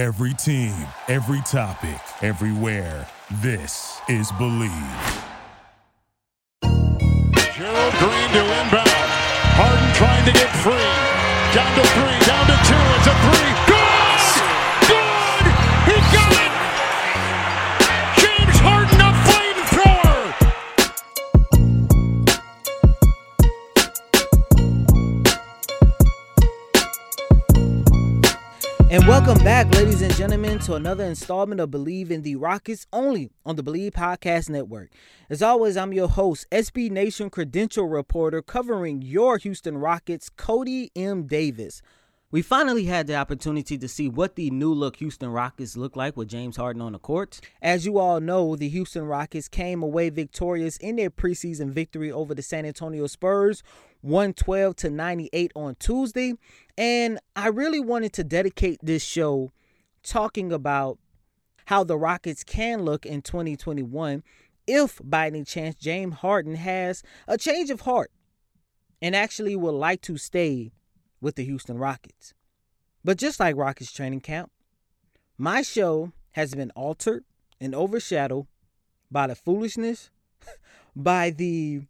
Every team, every topic, everywhere. This is Believe. Gerald Green to inbound. Harden trying to get free. Down to three, gentlemen, to another installment of Believe in the Rockets, only on the Believe Podcast Network. As always, I'm your host, SB Nation credential reporter, covering your Houston Rockets, Coty M. Davis. We finally had the opportunity to see what the new look Houston Rockets look like with James Harden on the court. As you all know, the Houston Rockets came away victorious in their preseason victory over the San Antonio Spurs, 112 to 98 on Tuesday. And I really wanted to dedicate this show talking about how the Rockets can look in 2021 if by any chance James Harden has a change of heart and actually would like to stay with the Houston Rockets. But just like Rockets training camp, my show has been altered and overshadowed by the foolishness, by the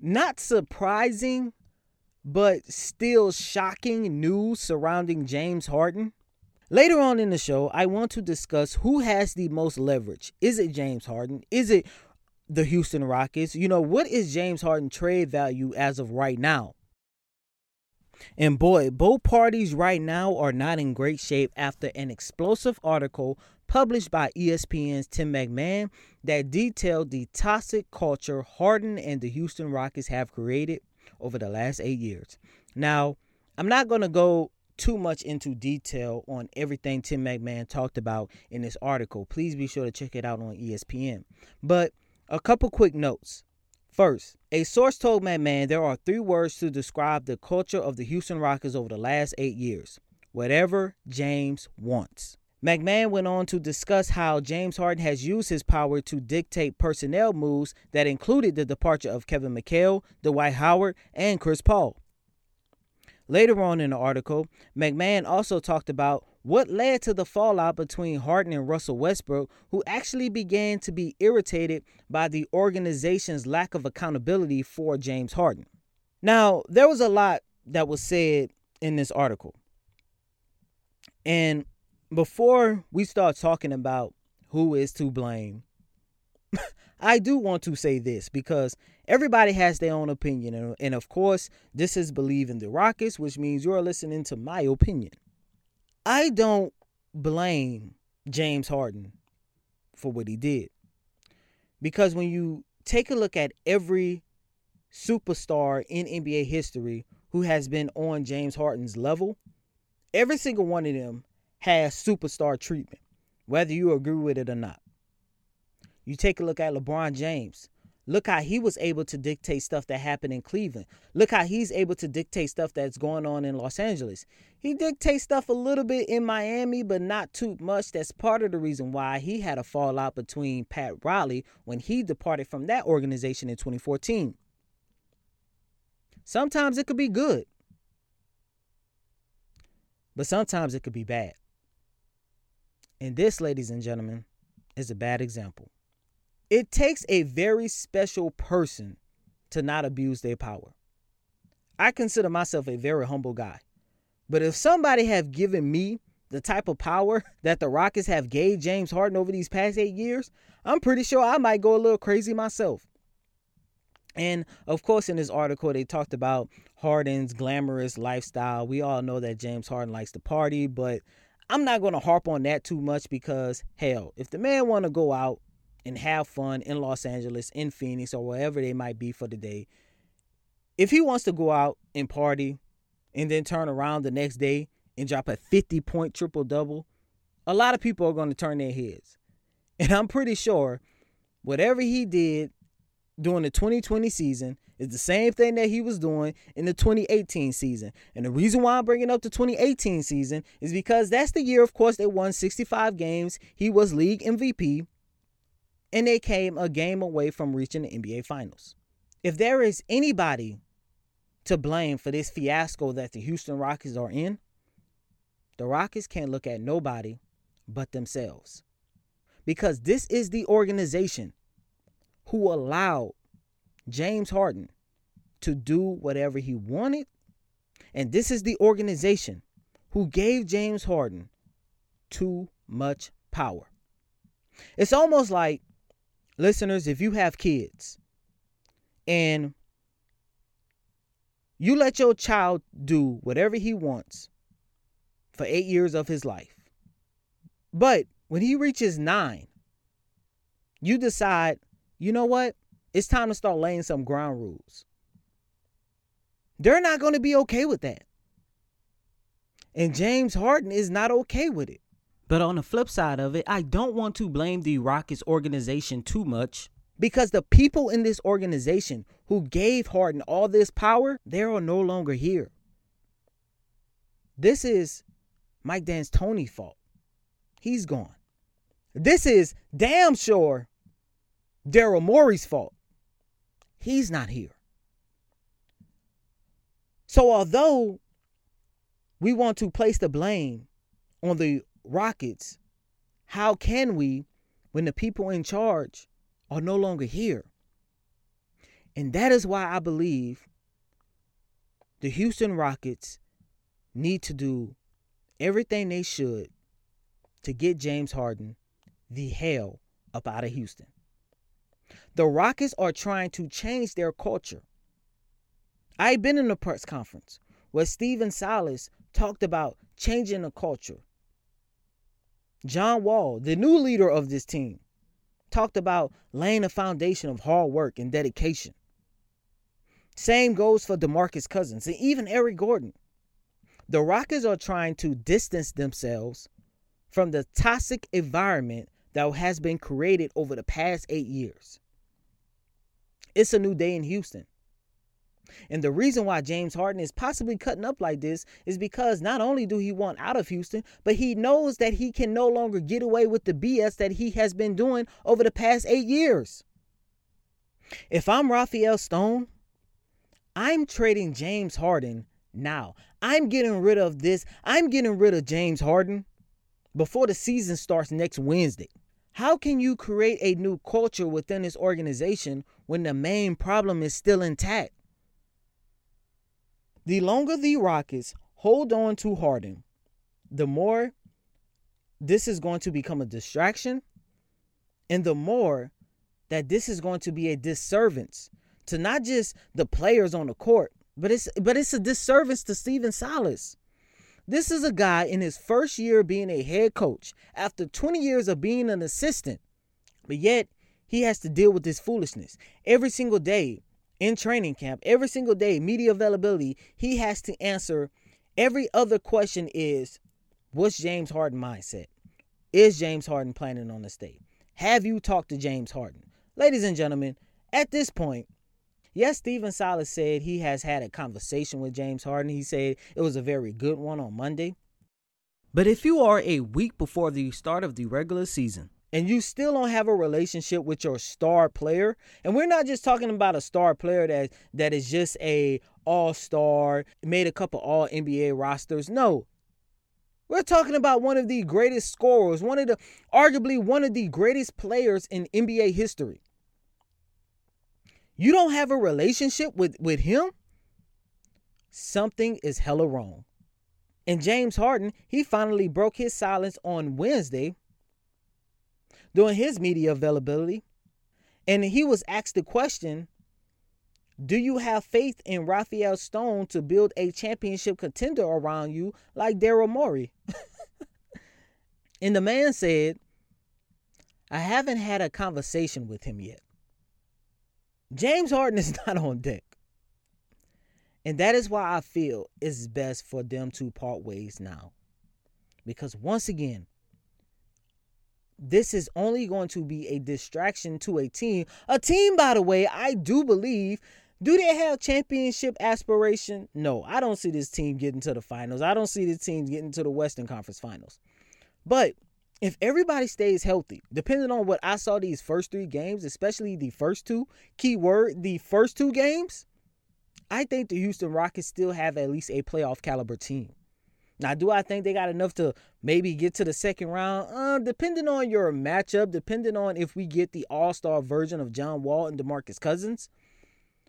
not surprising, but still shocking news surrounding James Harden. Later on in the show, I want to discuss who has the most leverage. Is it James Harden? Is it the Houston Rockets? You know, what is James Harden trade value as of right now? And boy, both parties right now are not in great shape after an explosive article published by ESPN's Tim McMahon that detailed the toxic culture Harden and the Houston Rockets have created over the last eight years. Now, I'm not going to go too much into detail on everything Tim McMahon talked about in this article. Please be sure to check it out on ESPN. But a couple quick notes. First, a source told McMahon there are three words to describe the culture of the Houston Rockets over the last eight years whatever James wants. McMahon went on to discuss how James Harden has used his power to dictate personnel moves that included the departure of Kevin McHale, Dwight Howard, and Chris Paul. Later on in the article, McMahon also talked about what led to the fallout between Harden and Russell Westbrook, who actually began to be irritated by the organization's lack of accountability for James Harden. Now, there was a lot that was said in this article. And before we start talking about who is to blame, I do want to say this because everybody has their own opinion. And, and of course, this is Believe in the Rockets, which means you're listening to my opinion. I don't blame James Harden for what he did. Because when you take a look at every superstar in NBA history who has been on James Harden's level, every single one of them has superstar treatment, whether you agree with it or not. You take a look at LeBron James. Look how he was able to dictate stuff that happened in Cleveland. Look how he's able to dictate stuff that's going on in Los Angeles. He dictates stuff a little bit in Miami, but not too much. That's part of the reason why he had a fallout between Pat Riley when he departed from that organization in 2014. Sometimes it could be good, but sometimes it could be bad. And this, ladies and gentlemen, is a bad example. It takes a very special person to not abuse their power. I consider myself a very humble guy. But if somebody have given me the type of power that the Rockets have gave James Harden over these past 8 years, I'm pretty sure I might go a little crazy myself. And of course, in this article, they talked about Harden's glamorous lifestyle. We all know that James Harden likes to party, but I'm not going to harp on that too much because, hell, if the man want to go out and have fun in Los Angeles, in Phoenix, or wherever they might be for the day, if he wants to go out and party and then turn around the next day and drop a 50 point triple double, a lot of people are going to turn their heads. And I'm pretty sure whatever he did during the 2020 season is the same thing that he was doing in the 2018 season. And the reason why I'm bringing up the 2018 season is because that's the year, of course, they won 65 games. He was league MVP, and they came a game away from reaching the NBA Finals. If there is anybody to blame for this fiasco that the Houston Rockets are in, the Rockets can't look at nobody but themselves. Because this is the organization who allowed James Harden to do whatever he wanted. And this is the organization who gave James Harden too much power. It's almost like, listeners, if you have kids and you let your child do whatever he wants for eight years of his life, but when he reaches nine, you decide, you know what? It's time to start laying some ground rules. They're not going to be okay with that. And James Harden is not okay with it. But on the flip side of it, I don't want to blame the Rockets organization too much because the people in this organization who gave Harden all this power, they are no longer here. This is Mike D'Antoni's fault. He's gone. This is damn sure Daryl Morey's fault. He's not here. So although we want to place the blame on the Rockets, how can we when the people in charge are no longer here? And that is why I believe the Houston Rockets need to do everything they should to get James Harden the hell up out of Houston. The Rockets are trying to change their culture. I've been in a press conference where Stephen Silas talked about changing the culture. John Wall, the new leader of this team, talked about laying a foundation of hard work and dedication. Same goes for DeMarcus Cousins and even Eric Gordon. The Rockets are trying to distance themselves from the toxic environment that has been created over the past eight years. It's a new day in Houston. And the reason why James Harden is possibly cutting up like this is because not only do he want out of Houston, but he knows that he can no longer get away with the BS that he has been doing over the past eight years. If I'm Rafael Stone, I'm trading James Harden now. I'm getting rid of this. I'm getting rid of James Harden before the season starts next Wednesday. How can you create a new culture within this organization when the main problem is still intact? The longer the Rockets hold on to Harden, the more this is going to become a distraction, and the more that this is going to be a disservice to not just the players on the court, but it's but it's a disservice to Stephen Silas. This is a guy in his first year being a head coach after 20 years of being an assistant, but yet he has to deal with this foolishness every single day in training camp, every single day, media availability. He has to answer every other question is what's James Harden mindset? Is James Harden planning on the state? Have you talked to James Harden? Ladies and gentlemen, at this point, Yes, Stephen Silas said he has had a conversation with James Harden. He said it was a very good one on Monday. But if you are a week before the start of the regular season and you still don't have a relationship with your star player, and we're not just talking about a star player that that is just a all-star, made a couple all NBA rosters. No. We're talking about one of the greatest scorers, one of the arguably one of the greatest players in NBA history you don't have a relationship with with him, something is hella wrong. And James Harden, he finally broke his silence on Wednesday during his media availability. And he was asked the question Do you have faith in Rafael Stone to build a championship contender around you like Daryl Morey? and the man said, I haven't had a conversation with him yet. James Harden is not on deck. And that is why I feel it's best for them to part ways now. Because once again, this is only going to be a distraction to a team. A team, by the way, I do believe. Do they have championship aspiration? No, I don't see this team getting to the finals. I don't see this team getting to the Western Conference Finals. But if everybody stays healthy, depending on what I saw these first three games, especially the first two, keyword, the first two games, I think the Houston Rockets still have at least a playoff caliber team. Now, do I think they got enough to maybe get to the second round? Uh, depending on your matchup, depending on if we get the all star version of John Wall and Demarcus Cousins.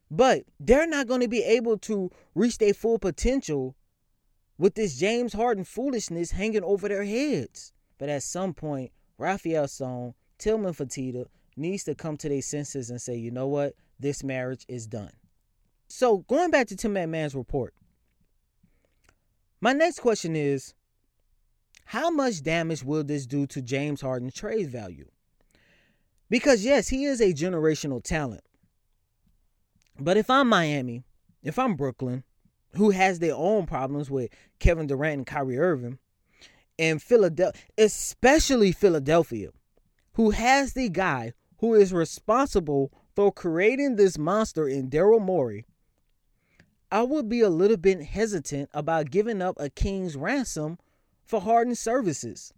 But they're not going to be able to reach their full potential with this James Harden foolishness hanging over their heads. But at some point, Rafael Stone, Tillman Fertitta needs to come to their senses and say, you know what? This marriage is done. So going back to Tim McMahon's report, my next question is how much damage will this do to James Harden's trade value? Because yes, he is a generational talent. But if I'm Miami, if I'm Brooklyn, who has their own problems with Kevin Durant and Kyrie Irving, and Philadelphia, especially Philadelphia, who has the guy who is responsible for creating this monster in Daryl Morey, I would be a little bit hesitant about giving up a king's ransom for Harden's services.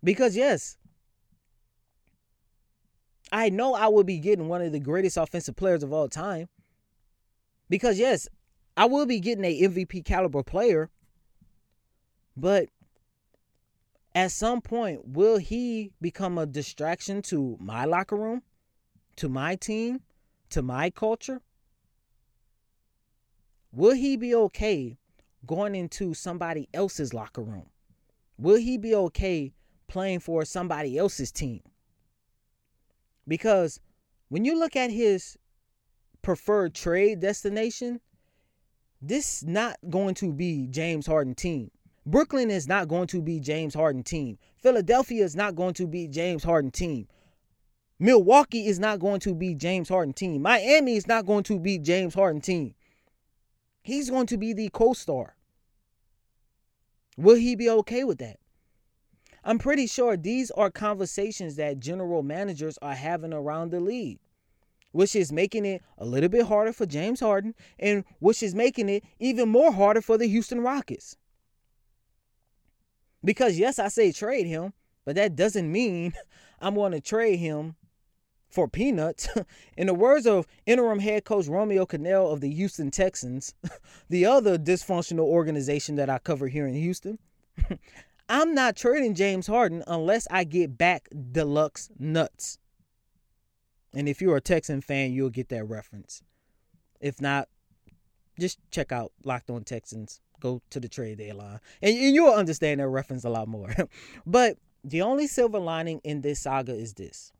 Because, yes, I know I will be getting one of the greatest offensive players of all time. Because, yes, I will be getting a MVP caliber player. But at some point, will he become a distraction to my locker room, to my team, to my culture? Will he be okay going into somebody else's locker room? Will he be okay playing for somebody else's team? Because when you look at his preferred trade destination, this is not going to be James Harden team. Brooklyn is not going to be James Harden team. Philadelphia is not going to be James Harden team. Milwaukee is not going to be James Harden team. Miami is not going to be James Harden team. He's going to be the co-star. Will he be okay with that? I'm pretty sure these are conversations that general managers are having around the league, which is making it a little bit harder for James Harden and which is making it even more harder for the Houston Rockets. Because yes, I say trade him, but that doesn't mean I'm going to trade him for peanuts. In the words of interim head coach Romeo Crennel of the Houston Texans, the other dysfunctional organization that I cover here in Houston, I'm not trading James Harden unless I get back deluxe nuts. And if you're a Texan fan, you'll get that reference. If not, just check out Locked On Texans go to the trade deadline, and, and you'll understand that reference a lot more. but the only silver lining in this saga is this: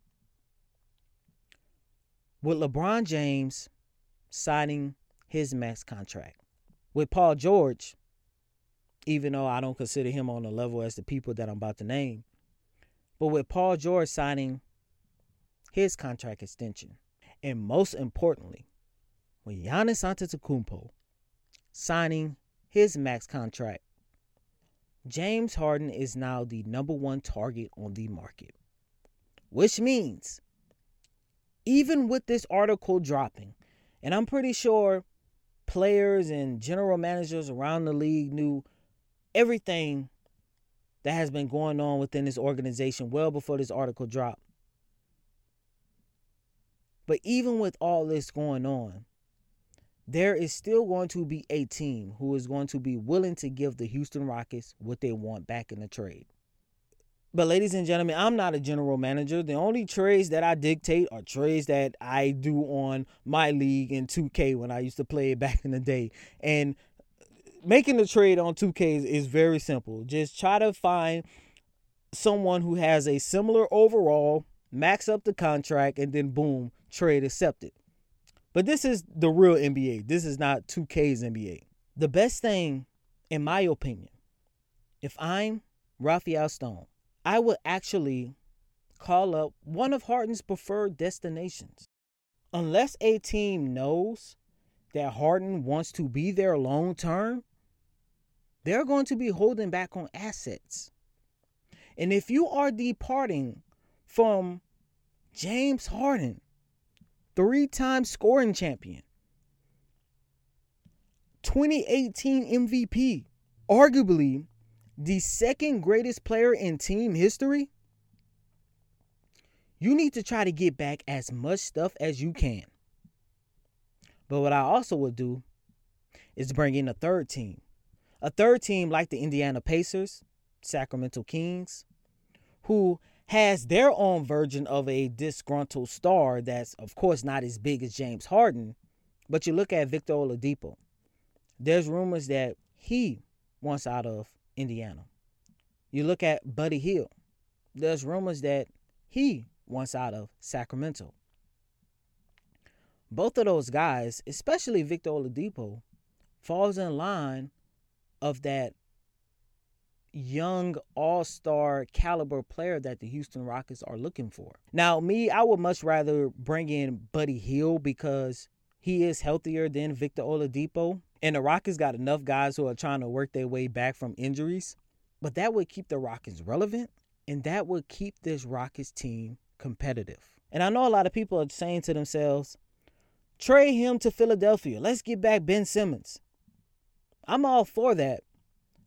with LeBron James signing his max contract, with Paul George, even though I don't consider him on the level as the people that I'm about to name, but with Paul George signing his contract extension, and most importantly, with Giannis Antetokounmpo signing his max contract. James Harden is now the number one target on the market, which means even with this article dropping, and I'm pretty sure players and general managers around the league knew everything that has been going on within this organization well before this article dropped. But even with all this going on, there is still going to be a team who is going to be willing to give the Houston Rockets what they want back in the trade. But, ladies and gentlemen, I'm not a general manager. The only trades that I dictate are trades that I do on my league in 2K when I used to play it back in the day. And making the trade on 2K is, very simple. Just try to find someone who has a similar overall, max up the contract, and then boom, trade accepted. But this is the real NBA. This is not 2K's NBA. The best thing, in my opinion, if I'm Rafael Stone, I would actually call up one of Harden's preferred destinations. Unless a team knows that Harden wants to be there long term, they're going to be holding back on assets. And if you are departing from James Harden, three time scoring champion, 2018 MVP, arguably the second greatest player in team history, you need to try to get back as much stuff as you can. But what I also would do is bring in a third team, A third team like the Indiana Pacers, Sacramento Kings, who has their own version of a disgruntled star that's, of course, not as big as James Harden. But you look at Victor Oladipo, there's rumors that he wants out of Indiana. You look at Buddy Hield. there's rumors that he wants out of Sacramento. Both of those guys, especially Victor Oladipo, falls in line of that young all-star caliber player that the Houston Rockets are looking for. Now, me, I would much rather bring in Buddy Hield because he is healthier than Victor Oladipo. And the Rockets got enough guys who are trying to work their way back from injuries. But that would keep the Rockets relevant and that would keep this Rockets team competitive. And I know a lot of people are saying to themselves, trade him to Philadelphia. Let's get back Ben Simmons. I'm all for that.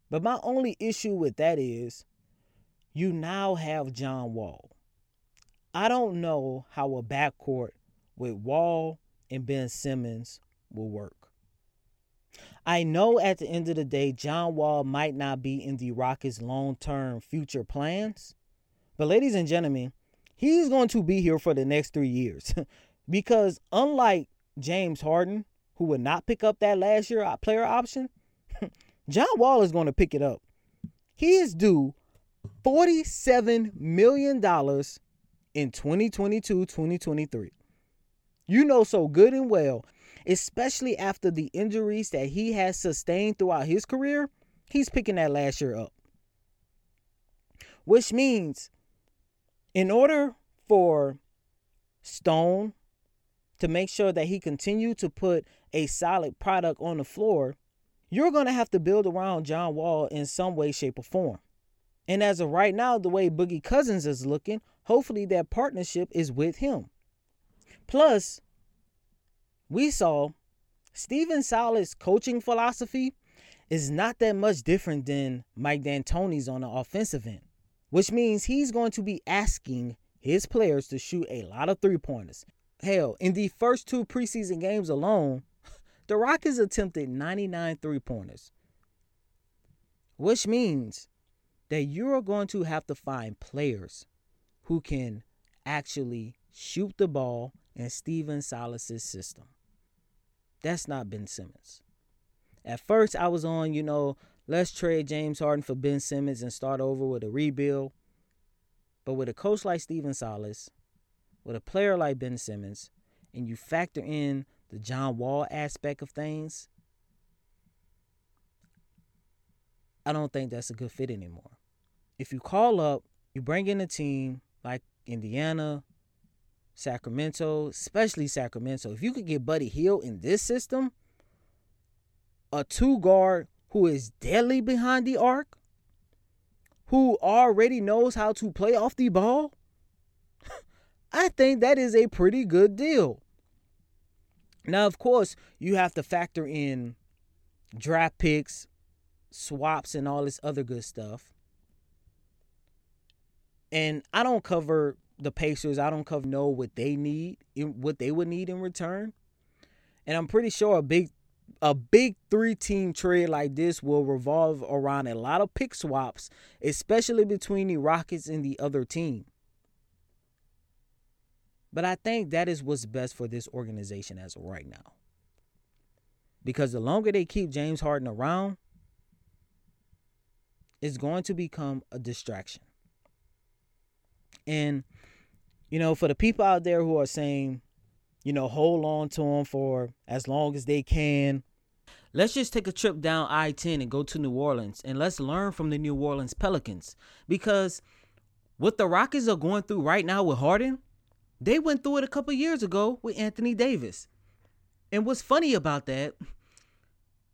But my only issue with that is you now have John Wall. I don't know how a backcourt with Wall and Ben Simmons will work. I know at the end of the day, John Wall might not be in the Rockets' long term future plans. But, ladies and gentlemen, he's going to be here for the next three years. because, unlike James Harden, who would not pick up that last year uh, player option, John Wall is going to pick it up. He is due $47 million in 2022 2023. You know so good and well, especially after the injuries that he has sustained throughout his career, he's picking that last year up. Which means, in order for Stone to make sure that he continue to put a solid product on the floor, you're going to have to build around John Wall in some way, shape, or form. And as of right now, the way Boogie Cousins is looking, hopefully that partnership is with him. Plus, we saw Stephen Silas' coaching philosophy is not that much different than Mike D'Antoni's on the offensive end, which means he's going to be asking his players to shoot a lot of three pointers. Hell, in the first two preseason games alone, the Rockets attempted 99 three pointers, which means that you are going to have to find players who can actually shoot the ball in Stephen Silas's system. That's not Ben Simmons. At first, I was on, you know, let's trade James Harden for Ben Simmons and start over with a rebuild. But with a coach like Stephen Silas, with a player like Ben Simmons, and you factor in the John Wall aspect of things, I don't think that's a good fit anymore. If you call up, you bring in a team like Indiana, Sacramento, especially Sacramento, if you could get Buddy Hield in this system, a two guard who is deadly behind the arc, who already knows how to play off the ball, I think that is a pretty good deal. Now, of course, you have to factor in draft picks, swaps, and all this other good stuff. And I don't cover the Pacers. I don't know what they need, what they would need in return. And I'm pretty sure a big a big three team trade like this will revolve around a lot of pick swaps, especially between the Rockets and the other team. But I think that is what's best for this organization as of right now. Because the longer they keep James Harden around, it's going to become a distraction. And, you know, for the people out there who are saying, you know, hold on to them for as long as they can, let's just take a trip down I 10 and go to New Orleans and let's learn from the New Orleans Pelicans. Because what the Rockets are going through right now with Harden, they went through it a couple years ago with Anthony Davis. And what's funny about that,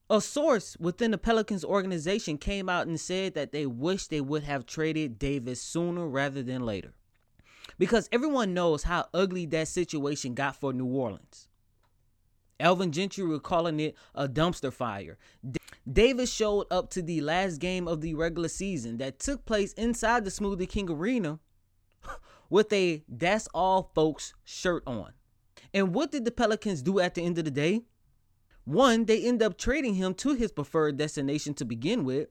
a source within the Pelicans organization came out and said that they wish they would have traded Davis sooner rather than later. Because everyone knows how ugly that situation got for New Orleans. Alvin Gentry were calling it a dumpster fire. Davis showed up to the last game of the regular season that took place inside the Smoothie King Arena with a that's all folks shirt on. And what did the Pelicans do at the end of the day? One, they end up trading him to his preferred destination to begin with.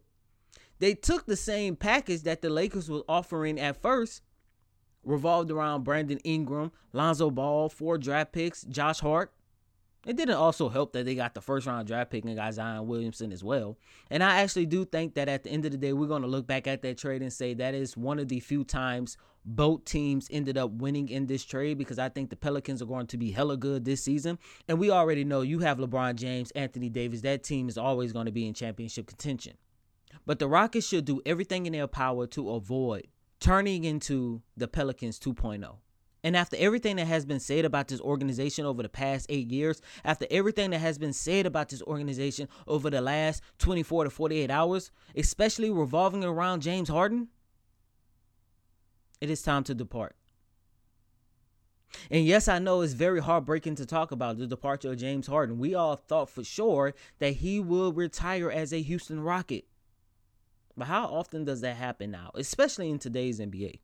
They took the same package that the Lakers were offering at first, revolved around Brandon Ingram, Lonzo Ball, four draft picks, Josh Hart. It didn't also help that they got the first round draft pick and got Zion Williamson as well. And I actually do think that at the end of the day, we're going to look back at that trade and say that is one of the few times both teams ended up winning in this trade because I think the Pelicans are going to be hella good this season. And we already know you have LeBron James, Anthony Davis. That team is always going to be in championship contention. But the Rockets should do everything in their power to avoid turning into the Pelicans 2.0. And after everything that has been said about this organization over the past eight years, after everything that has been said about this organization over the last 24 to 48 hours, especially revolving around James Harden, it is time to depart. And yes, I know it's very heartbreaking to talk about the departure of James Harden. We all thought for sure that he will retire as a Houston Rocket. But how often does that happen now, especially in today's NBA?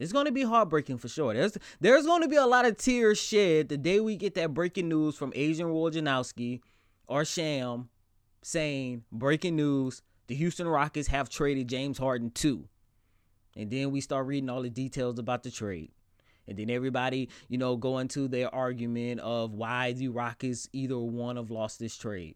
It's going to be heartbreaking for sure. There's there's going to be a lot of tears shed the day we get that breaking news from Adrian Wojnarowski or Sham saying breaking news: the Houston Rockets have traded James Harden too. And then we start reading all the details about the trade. And then everybody, you know, go into their argument of why the Rockets either one have lost this trade.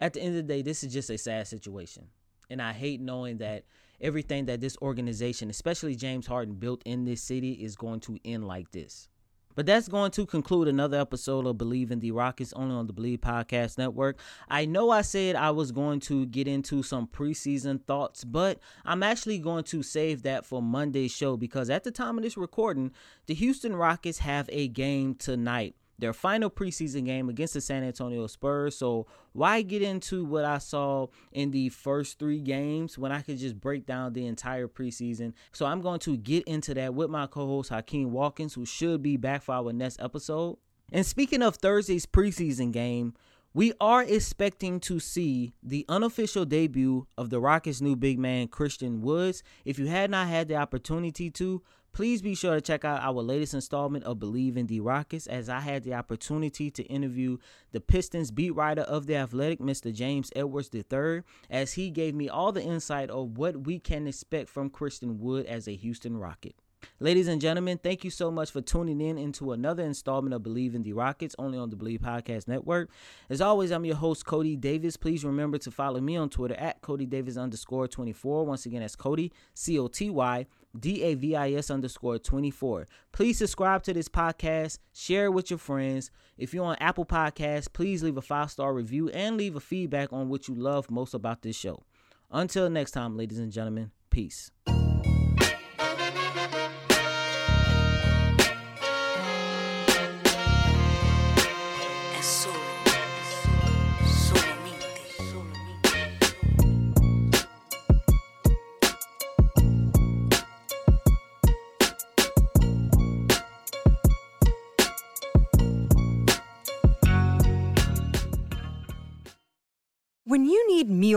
At the end of the day, this is just a sad situation. And I hate knowing that everything that this organization, especially James Harden, built in this city is going to end like this. But that's going to conclude another episode of Believe in the Rockets only on the Believe Podcast Network. I know I said I was going to get into some preseason thoughts, but I'm actually going to save that for Monday's show because at the time of this recording, the Houston Rockets have a game tonight their final preseason game against the San Antonio Spurs. So why get into what I saw in the first three games when I could just break down the entire preseason? So I'm going to get into that with my co-host Hakeem Watkins, who should be back for our next episode. And speaking of Thursday's preseason game, we are expecting to see the unofficial debut of the Rockets' new big man, Christian Woods. If you had not had the opportunity to, Please be sure to check out our latest installment of Believe in the Rockets as I had the opportunity to interview the Pistons beat writer of The Athletic, Mr. James Edwards III, as he gave me all the insight of what we can expect from Christian Wood as a Houston Rocket. Ladies and gentlemen, thank you so much for tuning in into another installment of Believe in the Rockets, only on the Believe Podcast Network. As always, I'm your host, Coty Davis. Please remember to follow me on Twitter at Coty Davis underscore 24. Once again, that's Coty, C O T Y D A V I S underscore 24. Please subscribe to this podcast, share it with your friends. If you're on Apple Podcasts, please leave a five star review and leave a feedback on what you love most about this show. Until next time, ladies and gentlemen, peace.